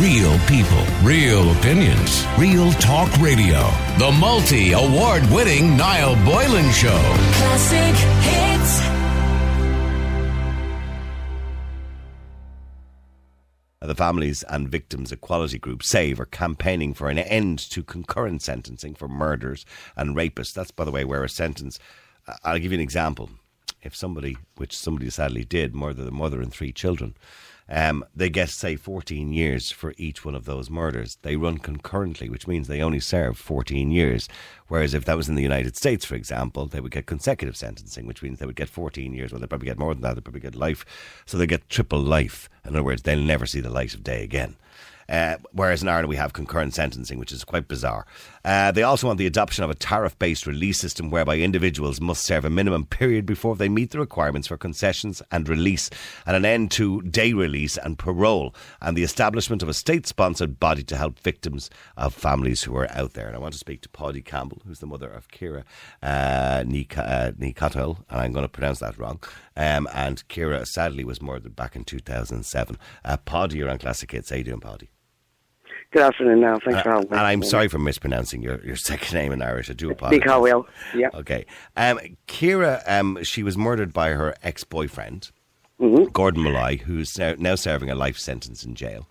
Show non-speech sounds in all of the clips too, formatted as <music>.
Real people, real opinions, real talk radio. The multi award winning Niall Boylan Show. Classic hits. The Families and Victims Equality Group, SAVE, are campaigning for an end to concurrent sentencing for murders and rapists. That's, by the way, where a sentence. I'll give you an example. If somebody, which somebody sadly did, murder the mother and three children, um, they get, say, 14 years for each one of those murders. They run concurrently, which means they only serve 14 years. Whereas if that was in the United States, for example, they would get consecutive sentencing, which means they would get 14 years. Well, they probably get more than that. They probably get life. So they get triple life. In other words, they'll never see the light of day again. Uh, whereas in Ireland we have concurrent sentencing, which is quite bizarre. Uh, they also want the adoption of a tariff based release system whereby individuals must serve a minimum period before they meet the requirements for concessions and release, and an end to day release and parole, and the establishment of a state sponsored body to help victims of families who are out there. And I want to speak to Paidi Campbell, who's the mother of Ciara uh, Nikatel, and I'm going to pronounce that wrong. Um, and Ciara sadly was murdered back in 2007. Uh, Paidi, you're on Classic Hits. How you doing, Paidi? Good afternoon now. Thanks for Uh, having and. I'm sorry for mispronouncing your, your <laughs> second name in Irish. I do apologize. Big. Yeah. Okay. Um, Ciara, um, she was murdered by her ex boyfriend, Mm-hmm. Gordon Molloy, who's now, now serving a life sentence in jail.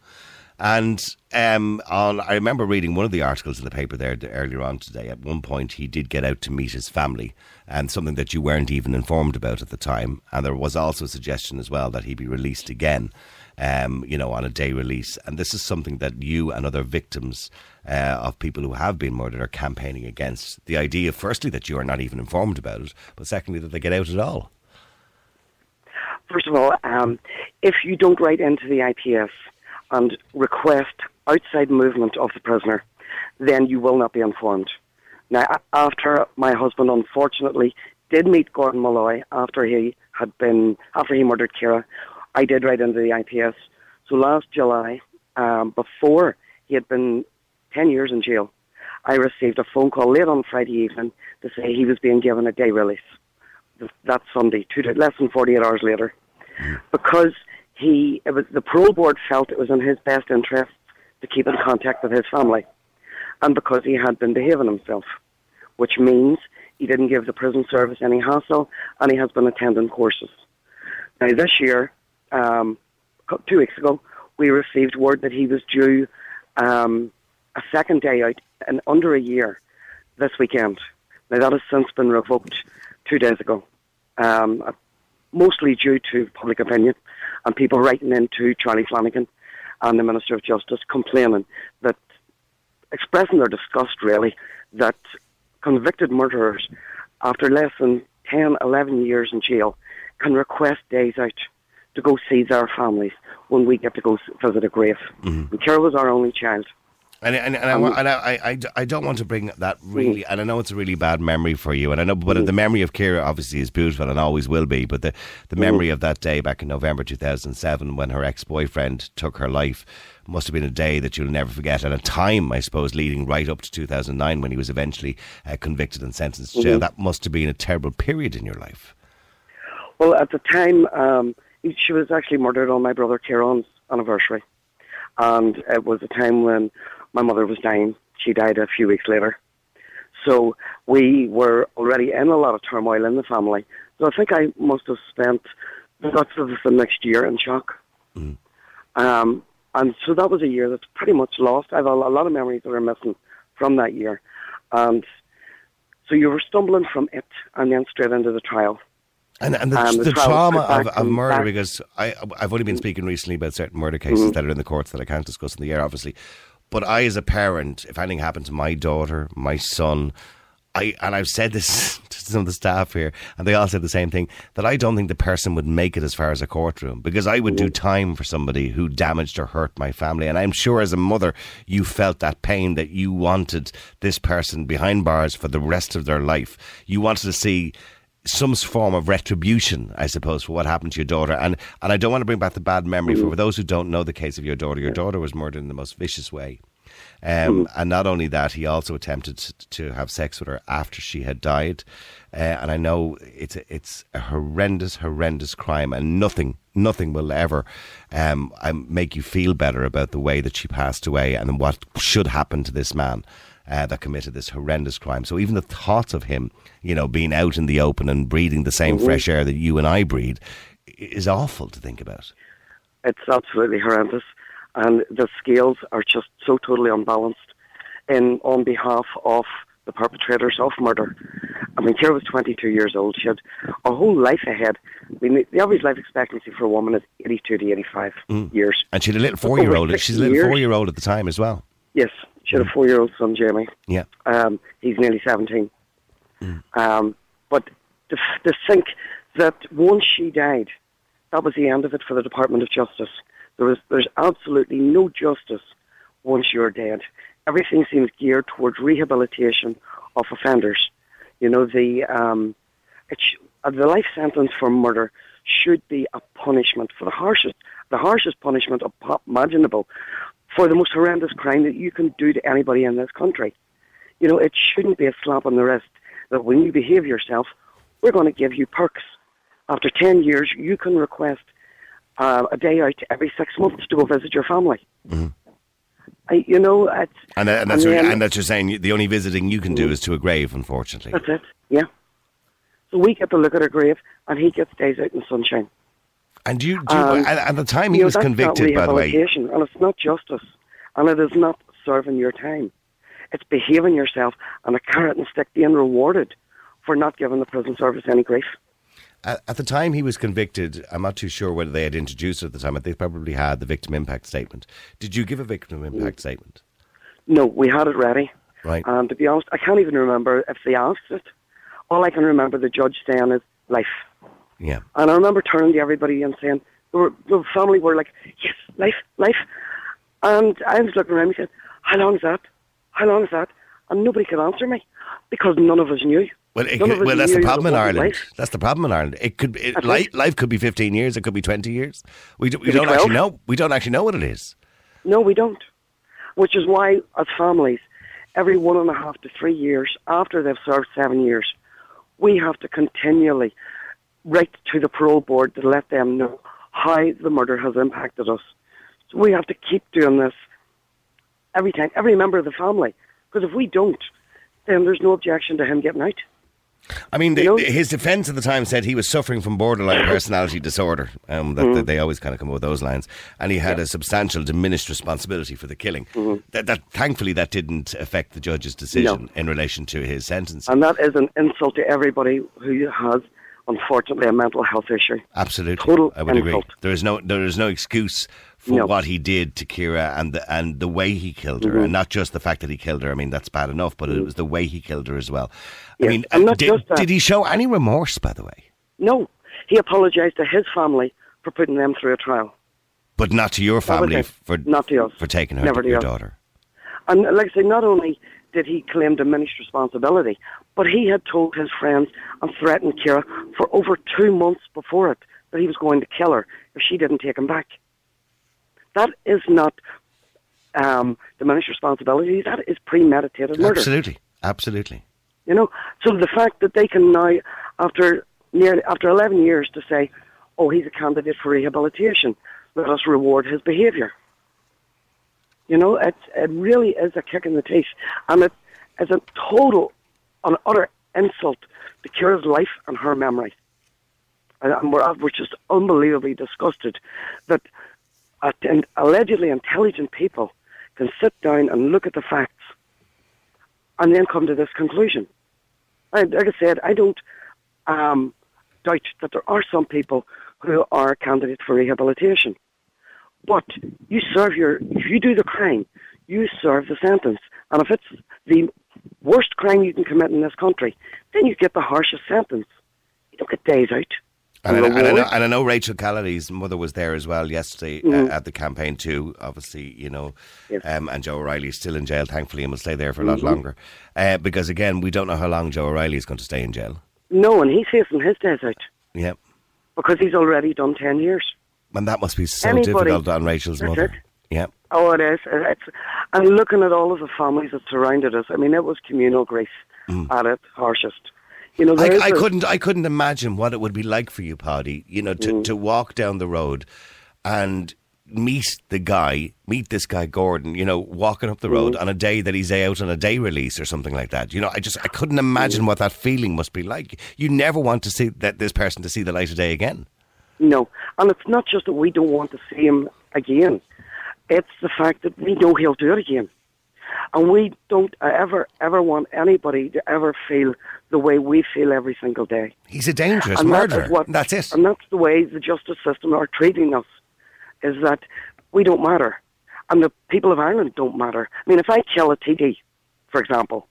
And um, on, I remember reading one of the articles in the paper there earlier on today. At one point, he did get out to meet his family, and something that you weren't even informed about at the time. And there was also a suggestion as well that he be released again, um, you know, on a day release. And this is something that you and other victims uh, of people who have been murdered are campaigning against. The idea, firstly, that you are not even informed about it, but secondly, that they get out at all. First of all, um, if you don't write into the IPS and request outside movement of the prisoner, then you will not be informed. Now, after my husband unfortunately did meet Gordon Molloy after he had been after he murdered Ciara, I did write into the IPS. So last July, um, before he had been ten years in jail, I received a phone call late on Friday evening to say he was being given a day release th- that Sunday, two less than 48 hours later, because he it was the parole board felt it was in his best interest to keep in contact with his family, and because he had been behaving himself, which means he didn't give the prison service any hassle, and he has been attending courses. Now this year, um, two weeks ago, we received word that he was due um, a second day out in under a year this weekend. Now that has since been revoked two days ago, um, uh, mostly due to public opinion and people writing into Charlie Flanagan and the Minister of Justice complaining that, expressing their disgust really, that convicted murderers, after less than 10, 11 years in jail, can request days out to go see their families when we get to go visit a grave. Mm-hmm. And Ciara was our only child. And, and, and, I, um, and I, I, I, don't want to bring that mm-hmm. really, and I know it's a really bad memory for you, and I know, but mm-hmm. the memory of Ciara obviously is beautiful and always will be, but the, the memory of that day back in November 2007 when her ex boyfriend took her life must have been a day that you'll never forget, and a time, I suppose, leading right up to 2009 when he was eventually uh, convicted and sentenced to jail. That must have been a terrible period in your life. Well, at the time, um, she was actually murdered on my brother Kieran's anniversary. And it was a time when my mother was dying. She died a few weeks later. So we were already in a lot of turmoil in the family. So I think I must have spent the guts of the next year in shock. Um, and so that was a year that's pretty much lost. I have a, a lot of memories that are missing from that year. And so you were stumbling from it and then straight into the trial. And, and the, Um, the trauma of, of murder, back. because I, I've only been speaking recently about certain murder cases that are in the courts that I can't discuss in the air, obviously. But I, as a parent, if anything happened to my daughter, my son, I and I've said this <laughs> to some of the staff here, and they all said the same thing that I don't think the person would make it as far as a courtroom because I would do time for somebody who damaged or hurt my family, and I'm sure as a mother you felt that pain that you wanted this person behind bars for the rest of their life. You wanted to see some form of retribution, I suppose, for what happened to your daughter. And and I don't want to bring back the bad memory for, for those who don't know the case of your daughter. Your daughter was murdered in the most vicious way. Um, And not only that, he also attempted to, to have sex with her after she had died. Uh, and I know it's a, it's a horrendous, horrendous crime, and nothing, nothing will ever um, um, make you feel better about the way that she passed away and what should happen to this man. Uh, that committed this horrendous crime. So even the thoughts of him, you know, being out in the open and breathing the same fresh air that you and I breathe, is awful to think about. It's absolutely horrendous, and the scales are just so totally unbalanced. In on behalf of the perpetrators of murder, I mean, Ciara was 22 years old. She had a whole life ahead. I mean, the average life expectancy for a woman is 82 to 85 years. And she had a little four-year-old. She's a little years. four-year-old at the time as well. Yes, she had a four-year-old son, Jamie. Yeah. Um, he's nearly 17. Um, but to, to think that once she died, that was the end of it for the Department of Justice. There was, there's absolutely no justice once you're dead. Everything seems geared towards rehabilitation of offenders. You know, the um, it sh- uh, the life sentence for murder should be a punishment for the harshest, the harshest punishment imaginable for the most horrendous crime that you can do to anybody in this country. You know, it shouldn't be a slap on the wrist that when you behave yourself, we're going to give you perks. After 10 years, you can request uh, a day out every six months to go visit your family. I, you know, it's, And, that, and that's and then- and that you're saying the only visiting you can do is to a grave, unfortunately. that's it, yeah. So we get to look at a grave, and he gets days out in the sunshine. And you, do Um, at, at the time he You know, was convicted, by the way. and it's not justice, and it is not serving your time. It's behaving yourself, and a carrot and stick being rewarded for not giving the prison service any grief. At, at the time he was convicted, I'm not too sure whether they had introduced it at the time, but they probably had the victim impact statement. Did you give a victim Mm. impact statement? No, we had it ready. Right. And to be honest, I can't even remember if they asked it. All I can remember the judge saying is life. Yeah. And I remember turning to everybody and saying, were, the family were like, yes, life, life. And I was looking around and said, how long is that? How long is that? And nobody could answer me because none of us knew. Well, it could, well, that's the problem in that it wasn't Ireland. life. That's the problem in Ireland. It could it, life, life could be 15 years. It could be 20 years. We, do, we don't actually know. We don't actually know what it is. No, we don't. Which is why, as families, every one and a half to three years after they've served seven years, we have to continually write to the parole board to let them know how the murder has impacted us. So we have to keep doing this every time, every member of the family. Because if we don't, then there's no objection to him getting out. I mean, the, his defence at the time said he was suffering from borderline <laughs> personality disorder. Um, that, Mm. that they always kind of come up with those lines, and he had a substantial diminished responsibility for the killing. That, that thankfully that didn't affect the judge's decision Mm-hmm. No. in relation to his sentence. And that is an insult to everybody who has, unfortunately, a mental health issue. Absolutely, Total I would agree. There is no there is no excuse for No. what he did to Ciara and the and the way he killed her, Mm-hmm. and not just the fact that he killed her. I mean, that's bad enough, but it was the way he killed her as well. I mean, and uh, not did, just that. did he show any remorse, by the way? No, he apologised to his family for putting them through a trial. But not to your family for Not to us. for taking her Never to your us. daughter. And like I say, not only did he claim diminished responsibility, but he had told his friends and threatened Ciara for over two months before it that he was going to kill her if she didn't take him back. That is not um, diminished responsibility. That is premeditated murder. Absolutely, absolutely. You know, so the fact that they can now, after nearly after eleven years, to say, "Oh, he's a candidate for rehabilitation," let us reward his behaviour. You know, it it really is a kick in the teeth, and it is a total, an utter insult to Ciara's life and her memory. And and we're, we're just unbelievably disgusted that allegedly intelligent people can sit down and look at the facts and then come to this conclusion. I, like I said, I don't um, doubt that there are some people who are candidates for rehabilitation. But you serve your, if you do the crime, you serve the sentence. And if it's the worst crime you can commit in this country, then you get the harshest sentence. You don't get days out. And, I, and, I know, and I know Rachel Callaly's mother was there as well yesterday uh, at the campaign too. Obviously, you know, Mm-hmm. Yes. Mm-hmm. um, and Joe O'Reilly is still in jail, thankfully, and will stay there for a lot longer. Uh, because again, we don't know how long Joe O'Reilly is going to stay in jail. No, and he's facing his days out Yeah, because he's already done 10 years. and that must be so Anybody- difficult on Rachel's mother. it. Yeah, Oh, it is. It's, and looking at all of the families that surrounded us, I mean, it was communal grief at its harshest. You know, Mm. I, couldn't. I couldn't imagine what it would be like for you, Paidi. You know, to, Mm. to walk down the road and meet the guy, meet this guy Gordon. You know, walking up the Mm. road on a day that he's out on a day release or something like that. You know, I just I couldn't imagine Mm. what that feeling must be like. You never want to see that this person to see the light of day again. No, and it's not just that we don't want to see him again. It's the fact that we know he'll do it again, and we don't ever ever want anybody to ever feel the way we feel every single day. He's a dangerous and that murderer. what- that's it. And that's the way the justice system are treating us, is that we don't matter. And the people of Ireland don't matter. I mean, if I kill a TD, for example,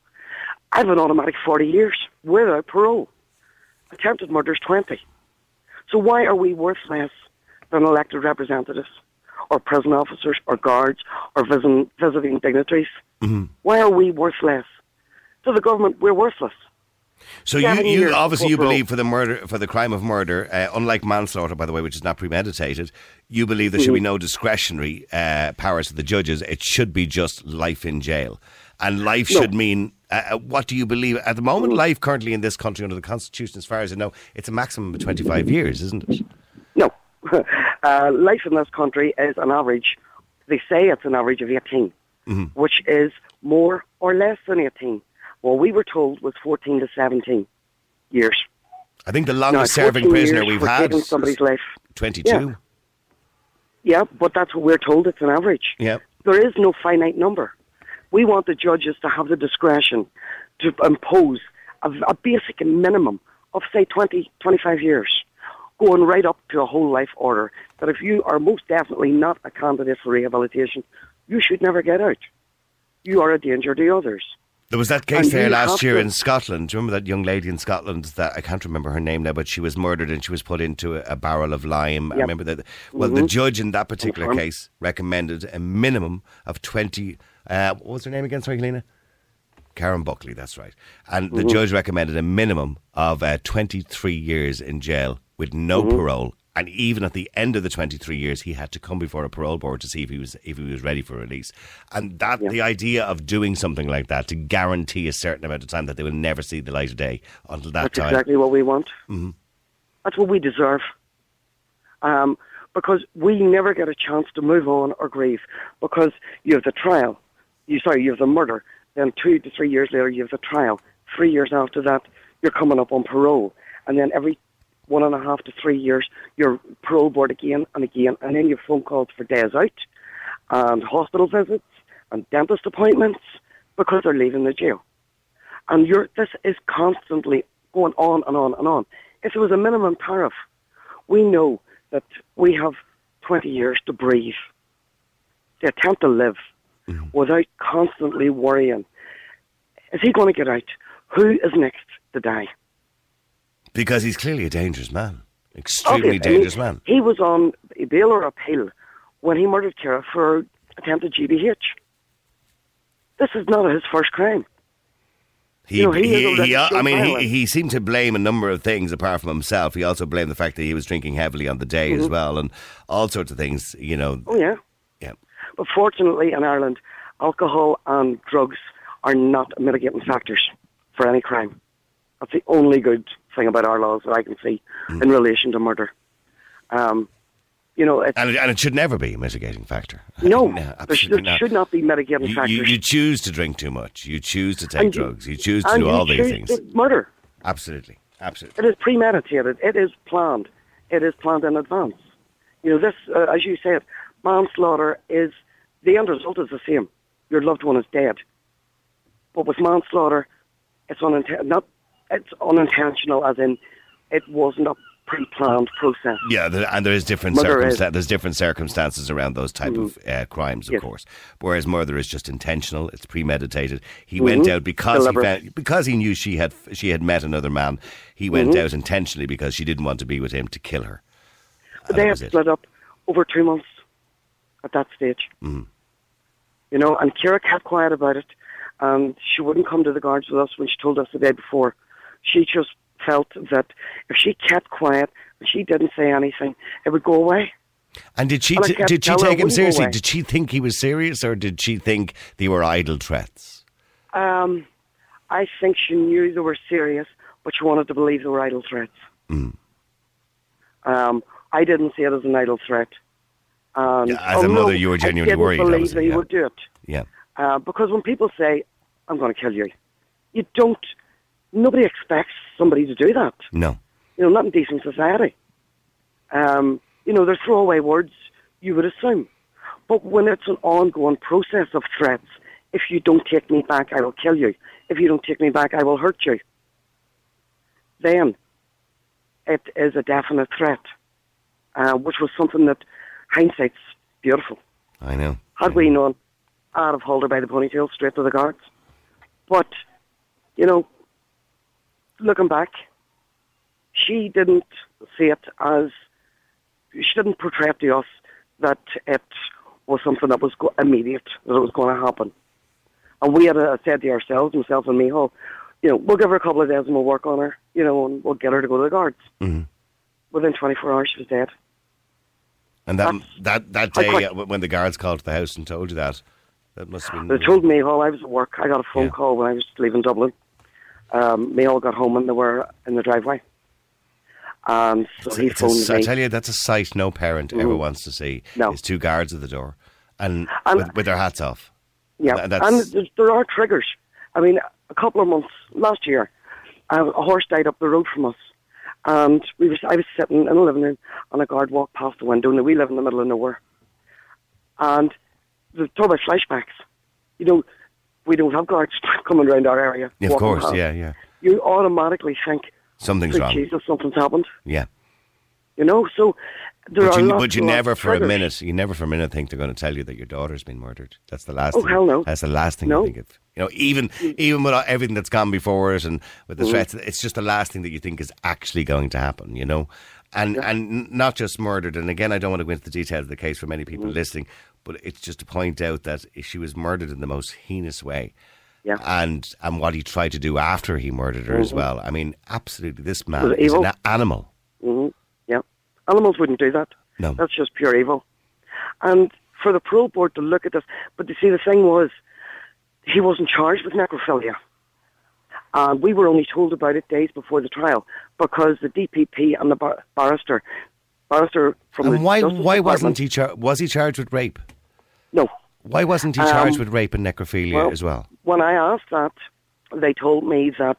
I have an automatic 40 years without parole. Attempted murder is 20. So why are we worth less than elected representatives or prison officers or guards or visiting, visiting dignitaries? Why are we worthless? To the government, we're worthless. So you, you obviously you believe for the murder for the crime of murder, uh, unlike manslaughter, by the way, which is not premeditated. You believe there should Mm-hmm. be no discretionary uh, powers to the judges. It should be just life in jail, and life No. should mean. Uh, uh, what do you believe at the moment? Life currently in this country under the constitution, as far as I know, it's a maximum of twenty five years, isn't it? <laughs> Uh, life in this country is an average. They say it's an average of 18, which is more or less than 18. What we were told was 14 to 17 years. I think the Now, longest serving prisoner we've had taking somebody's life. twenty two. Yeah. Yeah, but that's what we're told. It's an average. Yeah. There is no finite number. We want the judges to have the discretion to impose a, a basic minimum of, say, 20, 25 years, going right up to a whole life order. That if you are most definitely not a candidate for rehabilitation, you should never get out. You are a danger to others. There was that case And there last year to- in Scotland. Do you remember that young lady in Scotland that I can't remember her name now, but she was murdered and she was put into a, a barrel of lime. I remember that. Well, the Mhm. judge in that particular case recommended a minimum of 20. Uh, what was her name again? Sorry, Helena? Karen Buckley, that's right. And Mm-hmm. the judge recommended a minimum of uh, 23 years in jail with no Mm-hmm. parole. And even at the end of the 23 years, he had to come before a parole board to see if he was if he was ready for release. And that Yeah. the idea of doing something like that to guarantee a certain amount of time that they will never see the light of day until that time. That's time. exactly what we want. That's what we deserve. Um, because we never get a chance to move on or grieve. Because you have the trial, you sorry, you have the murder. Then two to three years later, you have the trial. Three years after that, you're coming up on parole, and then every one and a half to three years, you're parole board again and again, and then you have phone calls for days out, and hospital visits, and dentist appointments because they're leaving the jail and you're, this is constantly going on and on and on. If there was a minimum tariff, we know that we have 20 years to breathe, to attempt to live mm-hmm. without constantly worrying. Is he going to get out? Who is next to die? Because he's clearly a dangerous man. Extremely Obviously, I dangerous man. He was on bail or appeal when he murdered Ciara for attempted GBH. This is not his first crime. He, you know, he he, he, I shown mean, he, he seemed to blame a number of things apart from himself. He also blamed the fact that he was drinking heavily on the day as well, and all sorts of things. You know, Mm-hmm. Oh, yeah. yeah. But fortunately, in Ireland, alcohol and drugs are not mitigating factors for any crime. That's the only good thing about our laws that I can see Mm. in relation to murder. Um, you know, it's, And it, and it should never be a mitigating factor. <laughs> no, No, there, should, not. should not be mitigating You, factors. you, you choose to drink too much. You choose to take And drugs. You choose to do all these things. Murder. Absolutely, absolutely. It is premeditated. It is planned. It is planned in advance. You know, this, uh, as you said, manslaughter is the end result is the same. Your loved one is dead. But with manslaughter, it's uninten- not it's unintentional, as in it wasn't a pre-planned process. Yeah, and there is different Mm-hmm. circumstances. There's different circumstances around those type of uh, crimes, of Yes. course. Whereas murder is just intentional; it's premeditated. He went Mhm. out because he found, because he knew she had she had met another man. He Mm-hmm. went out intentionally because she didn't want to be with him to kill her. And they had split up over two months at that stage. Mhm. You know, and Ciara kept quiet about it, and she wouldn't come to the guards with us when she told us the day before. She just felt that if she kept quiet and she didn't say anything, it would go away. And did she And t- did she take him seriously? Did she think he was serious, or did she think they were idle threats? Um, I think she knew they were serious, but she wanted to believe they were idle threats. Mm. Um, I didn't see it as an idle threat. And, Yeah, as a oh, mother, you were genuinely I didn't worried, believe they yeah. would do it. Yeah. Uh, because when people say, I'm going to kill you, you don't, nobody expects somebody to do that. No. You know, not in decent society. Um, you know, they're throwaway words, you would assume. But when it's an ongoing process of threats, if you don't take me back, I will kill you. If you don't take me back, I will hurt you. Then it is a definite threat, uh, which was something that hindsight's beautiful. I know. Had we known, I'd have hauled her by the ponytail straight to the guards. But, you know, looking back, she didn't see it as, she didn't portray it to us that it was something that was go- immediate, that it was going to happen. And we had uh, said to ourselves, myself and Michal, you know, we'll give her a couple of days and we'll work on her, you know, and we'll get her to go to the guards. Mhm. Within 24 hours, she was dead. And that That's- that that day uh, when the guards called to the house and told you that, that must have been. They told me while I was at work. I got a phone Yeah. call when I was leaving Dublin. Um, all got home and they were in the driveway. And so It's, he it's a phoned s- I me. tell you, that's a sight no parent ever wants to see. No. Is two guards at the door, and, And- with, with their hats off. yeah, that's- and there- there are triggers. I mean, a couple of months last year, uh, a horse died up the road from us, and we was I was sitting in the living room, and a guard walked past the window. And we live in the middle of nowhere, and the talk about flashbacks. You know, we don't have guards <laughs> coming around our area. Yeah, of course, past. yeah, yeah. You automatically think, Something's wrong. Jesus, something's happened." Yeah, You know, so there but are you, lots but you never for a minute, you never for a minute think they're going to tell you that your daughter's been murdered. That's the last. Oh, thing. hell no. That's the last thing No. you think of. You know, even even with everything that's gone before it and with the threats, it's just the last thing that you think is actually going to happen. You know, and and not just murdered. And again, I don't want to go into the details of the case for many people Mm-hmm. listening, but it's just to point out that she was murdered in the most heinous way. Yeah. And and what he tried to do after he murdered her as well. I mean, absolutely, this man Mm-hmm. Is an evil. animal. hmm Yeah. Animals wouldn't do that. No. That's just pure evil. And for the parole board to look at this, but you see, the thing was, he wasn't charged with necrophilia. And we were only told about it days before the trial because the DPP and the bar- barrister, barrister from the why Justice why wasn't he char- was he charged with rape? No. Why wasn't he Um, charged with rape and necrophilia well, as well? When I asked that, they told me that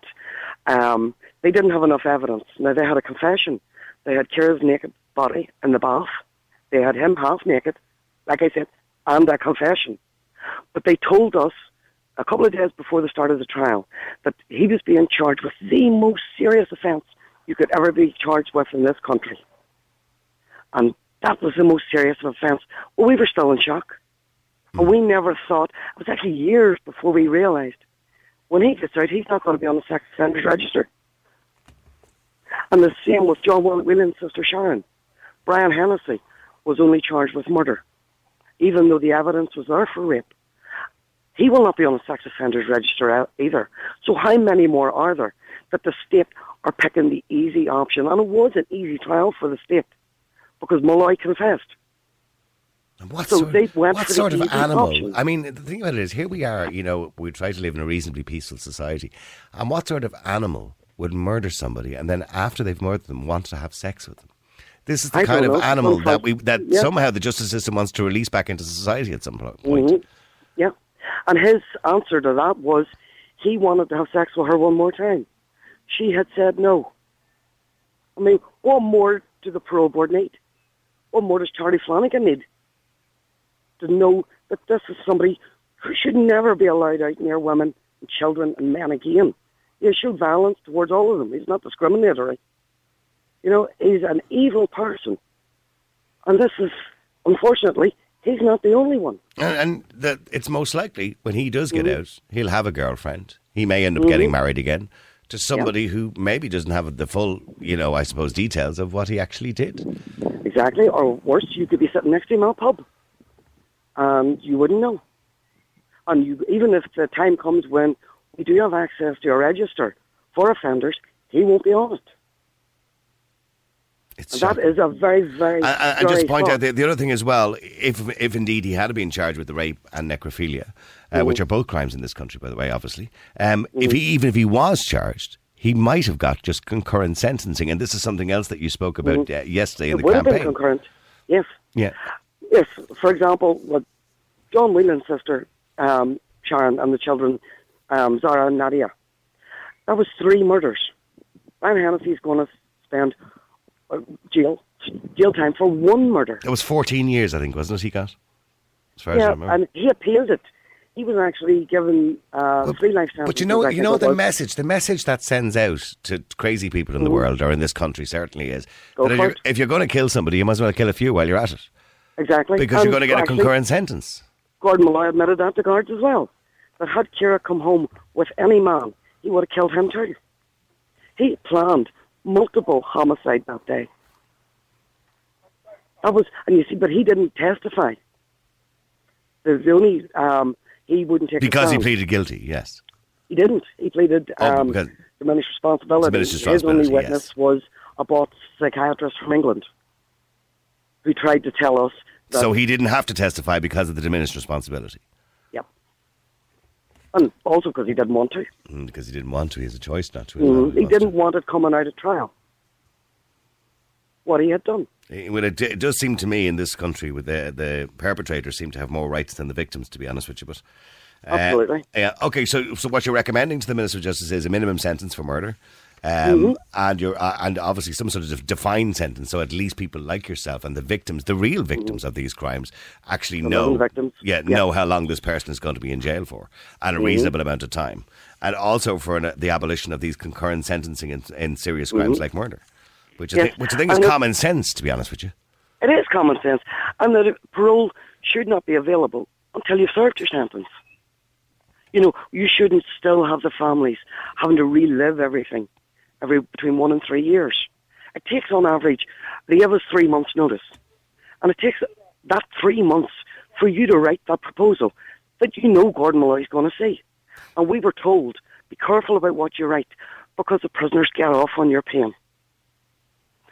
um, they didn't have enough evidence. Now, they had a confession. They had Ciara's naked body in the bath. They had him half naked, like I said, and a confession. But they told us a couple of days before the start of the trial that he was being charged with the most serious offence you could ever be charged with in this country. And that was the most serious offence. Well, we were still in shock. And we never thought, it was actually years before we realised, when he gets out, he's not going to be on the sex offenders register. And the same with John Whelan's sister Sharon. Brian Hennessy was only charged with murder, even though the evidence was there for rape. He will not be on the sex offenders register either. So how many more are there that the state are picking the easy option? And it was an easy trial for the state because Molloy confessed. And what So sort, went what sort of animal? option. I mean, the thing about it is, here we are. You know, we try to live in a reasonably peaceful society, and what sort of animal would murder somebody and then after they've murdered them want to have sex with them? This is the I kind of know. animal Sometimes- that we that yeah. somehow the justice system wants to release back into society at some point. Mhm. Yeah. And his answer to that was he wanted to have sex with her one more time. She had said no. I mean, what more do the parole board need? What more does Charlie Flanagan need? To know that this is somebody who should never be allowed out near women and children and men again. He showed violence towards all of them. He's not discriminatory. You know, he's an evil person. And this is, unfortunately, he's not the only one. And, and that it's most likely when he does get Mm-hmm. out, he'll have a girlfriend. He may end up getting married again to somebody who maybe doesn't have the full, you know, I suppose, details of what he actually did. Exactly. Or worse, you could be sitting next to him in a pub, and you wouldn't know. And you, even if the time comes when we do have access to a register for offenders, he won't be on it. It's that is a very, very. And, and- and just point out thought. the, the other thing as well, if if indeed he had been charged with the rape and necrophilia, uh, which are both crimes in this country, by the way, obviously, um, if he even if he was charged, he might have got just concurrent sentencing, and this is something else that you spoke about uh, yesterday in It the would have been campaign. concurrent. Yes. Yeah, Yes. For example, what John Whelan's sister, um, Sharon, and the children, um, Zara and Nadia, that was three murders. Brian Hennessy's going to spend uh, jail jail time for one murder. it was fourteen years, I think, wasn't it? He got, as far as I Yeah, remember. and he appealed it. He was actually given uh, three life sentences. But you know, you know the was. message. The message that sends out to crazy people in the world, or in this country, certainly is Go that if you're, if you're going to kill somebody, you might as well kill a few while you're at it, Exactly. because you're going to get a concurrent sentence. Gordon Molloy admitted that to guards as well. That had Ciara come home with any man, he would have killed him too. He planned multiple homicide that day. That was, and you see, but he didn't testify. The, only um, he wouldn't take Because he pleaded guilty, yes. He didn't. He pleaded Oh, um, because- diminished responsibility. Diminished His only witness yes. was a bought psychiatrist from England who tried to tell us that. So he didn't have to testify because of the diminished responsibility. Yep. And also because he didn't want to. Mm, because he didn't want to. He has a choice not to. Mm, he didn't to. want it coming out of trial. What he had done. Well, it, it does seem to me in this country, with the the perpetrators seem to have more rights than the victims. To be honest with you, but uh, Absolutely. yeah. Okay. So, so what you're recommending to the Minister of Justice is a minimum sentence for murder. Um, Mm-hmm. and you're, uh, and obviously some sort of defined sentence, so at least people like yourself and the victims, the real victims of these crimes, actually Mm-hmm. The know, victims. yeah, Yeah. Mm-hmm. know how long this person is going to be in jail for, and a reasonable amount of time, and also for an, the abolition of these concurrent sentencing in, in serious crimes like murder, which I Mm-hmm. Think, which I think is And common sense, to be honest with you. It is common sense. And that parole should not be available until you've served your sentence. You know, you shouldn't still have the families having to relive everything every between one and three years. It takes on average, they give us three months' notice. And it takes that three months for you to write that proposal that you know Gordon Molloy is going to see. And we were told, be careful about what you write because the prisoners get off on your pain.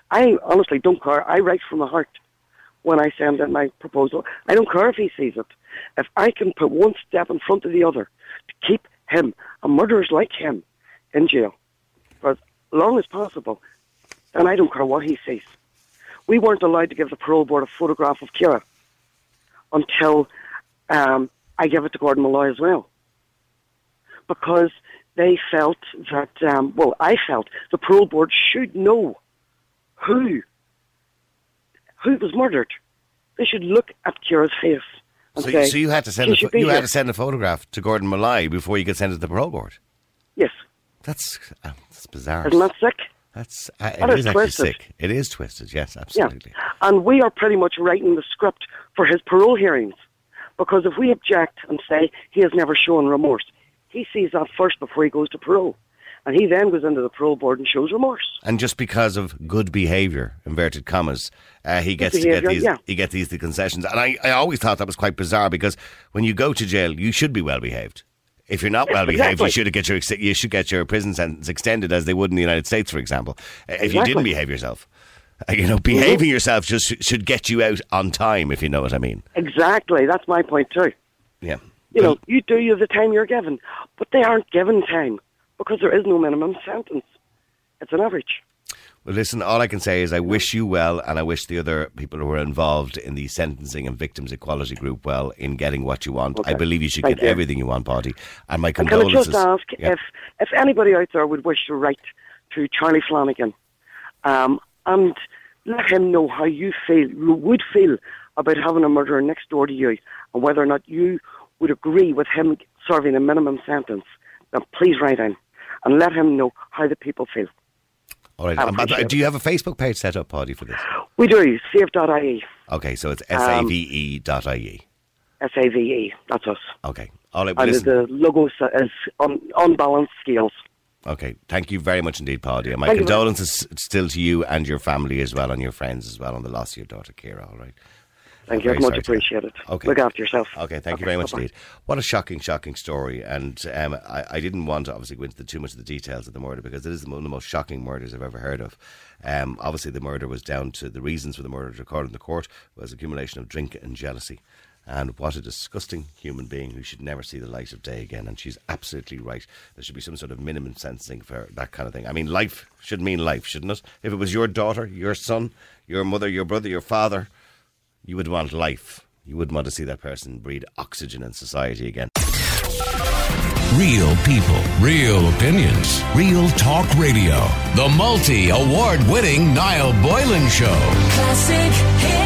I honestly don't care. I write from the heart when I send in my proposal. I don't care if he sees it. If I can put one step in front of the other to keep him and murderers like him in jail long as possible, And I don't care what he says. We weren't allowed to give the parole board a photograph of Ciara until um, I gave it to Gordon Molloy as well. Because they felt that, um, well, I felt the parole board should know who who was murdered. They should look at Ciara's face and So, say, so you had to send a, you had to send a photograph to Gordon Molloy before you could send it to the parole board. Yes, That's uh, that's bizarre. isn't that sick? That's uh, That it is is actually sick. It is twisted. Yes, Yeah, absolutely. and we are pretty much writing the script for his parole hearings because if we object and say he has never shown remorse, he sees that first before he goes to parole, and he then goes into the parole board and shows remorse. And just because of good behaviour, inverted commas, uh, he gets to get these yeah. he gets these the concessions. And I, I always thought that was quite bizarre because when you go to jail, you should be well behaved. If you're not well behaved, you should get your ex- you should get your prison sentence extended as they would in the United States, for example. Uh, If you didn't behave yourself, Uh, you know, behaving yourself just should get you out on time, if you know what I mean. Exactly, that's my point too. Yeah. You know, you do you the time you're given, but they aren't given time because there is no minimum sentence. It's an average. Well, listen, all I can say is I wish you well, and I wish the other people who are involved in the sentencing and victims equality group well in getting what you want. I believe you should Thank get you. everything you want, Body. And my And can I just ask Yeah. if if anybody out there would wish to write to Charlie Flanagan, um, and let him know how you feel, you would feel about having a murderer next door to you, and whether or not you would agree with him serving a minimum sentence, then please write in and let him know how the people feel. All right. I And by the- do you have a Facebook page set up, Body, for this? We do save.ie, Okay, so it's Um, S-A-V-E dot I-E. S A V E. That's us. Okay. All right. Well, And the logo is on unbalanced scales. Okay. Thank you very much indeed, Paidi. And my Thank condolences still to you and your family as well, and your friends as well, on the loss of your daughter, Ciara. All right. Thank you. Very Much sorry to hear. appreciated. Okay. Look after yourself. Okay, thank you very much bye-bye. indeed. What a shocking, shocking story. And um, I, I didn't want to obviously go into the, too much of the details of the murder because it is one of the most shocking murders I've ever heard of. Um, obviously, the murder was down to the reasons for the murder, according to the court, was accumulation of drink and jealousy. And what a disgusting human being who should never see the light of day again. And she's absolutely right. There should be some sort of minimum sentencing for that kind of thing. I mean, life should mean life, shouldn't it? If it was your daughter, your son, your mother, your brother, your father, you would want life. You wouldn't want to see that person breathe oxygen in society again. Real people, real opinions, real talk radio. The multi award winning Niall Boylan Show. Classic hits.